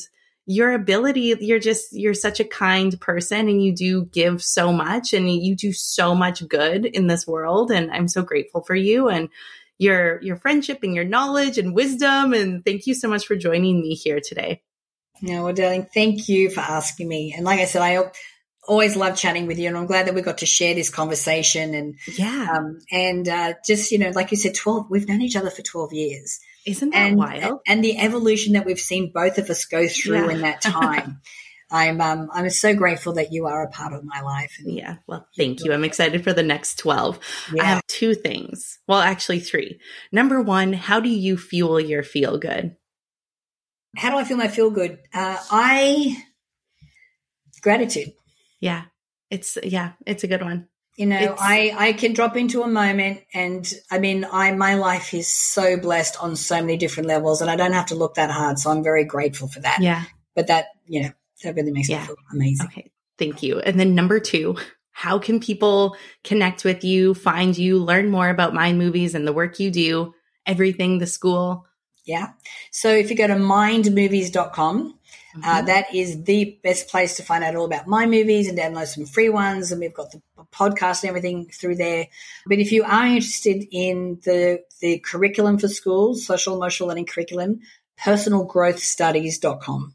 Speaker 1: your ability, you're just, you're such a kind person and you do give so much and you do so much good in this world. And I'm so grateful for you and your, your friendship and your knowledge and wisdom. And thank you so much for joining me here today.
Speaker 2: No, well, darling, thank you for asking me. And like I said, I always love chatting with you, and I'm glad that we got to share this conversation. And
Speaker 1: yeah,
Speaker 2: um, and uh, just you know, like you said, twelve. We've known each other for twelve years,
Speaker 1: isn't that
Speaker 2: and,
Speaker 1: wild?
Speaker 2: And the evolution that we've seen both of us go through yeah. in that time. I'm um, I'm so grateful that you are a part of my life.
Speaker 1: And yeah, well, thank you. I'm excited for the next 12. Yeah. I have two things. Well, actually three. Number one, how do you fuel your feel good?
Speaker 2: How do I feel my feel good? Uh, I gratitude.
Speaker 1: Yeah. It's yeah, it's a good one.
Speaker 2: You know, it's, I, I can drop into a moment and I mean, I, my life is so blessed on so many different levels and I don't have to look that hard. So I'm very grateful for that.
Speaker 1: Yeah.
Speaker 2: But that, you know, that really makes yeah. me feel amazing.
Speaker 1: Okay. Thank you. And then number two, how can people connect with you, find you, learn more about Mind Movies and the work you do, everything, the school?
Speaker 2: Yeah. So if you go to mindmovies.com, uh, mm-hmm. Uh, that is the best place to find out all about Mind Movies and download some free ones. And we've got the podcast and everything through there. But if you are interested in the, the curriculum for schools, social emotional learning curriculum, personalgrowthstudies.com.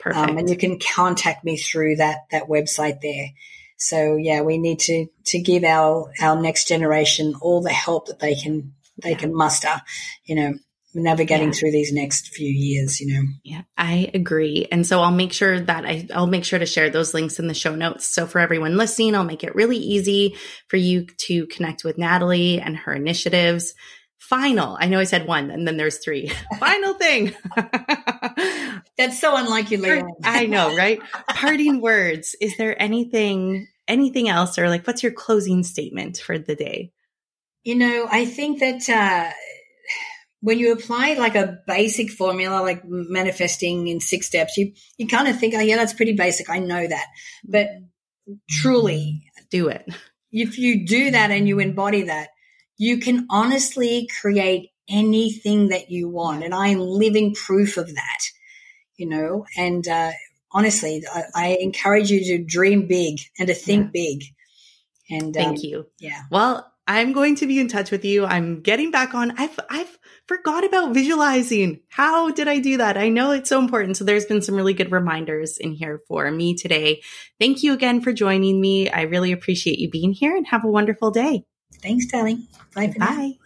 Speaker 1: Perfect. Um,
Speaker 2: and you can contact me through that, that website there. So yeah, we need to, to give our, our next generation all the help that they can, they yeah. can muster, you know, navigating yeah. through these next few years, you know.
Speaker 1: Yeah, I agree. And so I'll make sure that I, I'll make sure to share those links in the show notes. So for everyone listening, I'll make it really easy for you to connect with Natalie and her initiatives. Final, I know I said one and then there's three. Final thing.
Speaker 2: That's so unlike you, Leanne.
Speaker 1: I know, right? Parting words. Is there anything, anything else or like what's your closing statement for the day?
Speaker 2: You know, I think that, uh, when you apply like a basic formula like manifesting in six steps you you kind of think oh yeah that's pretty basic. I know that. But truly
Speaker 1: do it.
Speaker 2: if you do that and you embody that you can honestly create anything that you want and i'm living proof of that you know? And uh, honestly I, I, encourage you to dream big and to think yeah. big. And
Speaker 1: thank um, you.
Speaker 2: yeah.
Speaker 1: Well I'm going to be in touch with you. I'm getting back on. I've I've forgot about visualizing. How did I do that? I know it's so important. So there's been some really good reminders in here for me today. Thank you again for joining me. I really appreciate you being here and have a wonderful day.
Speaker 2: Thanks, darling. Bye.
Speaker 1: Bye.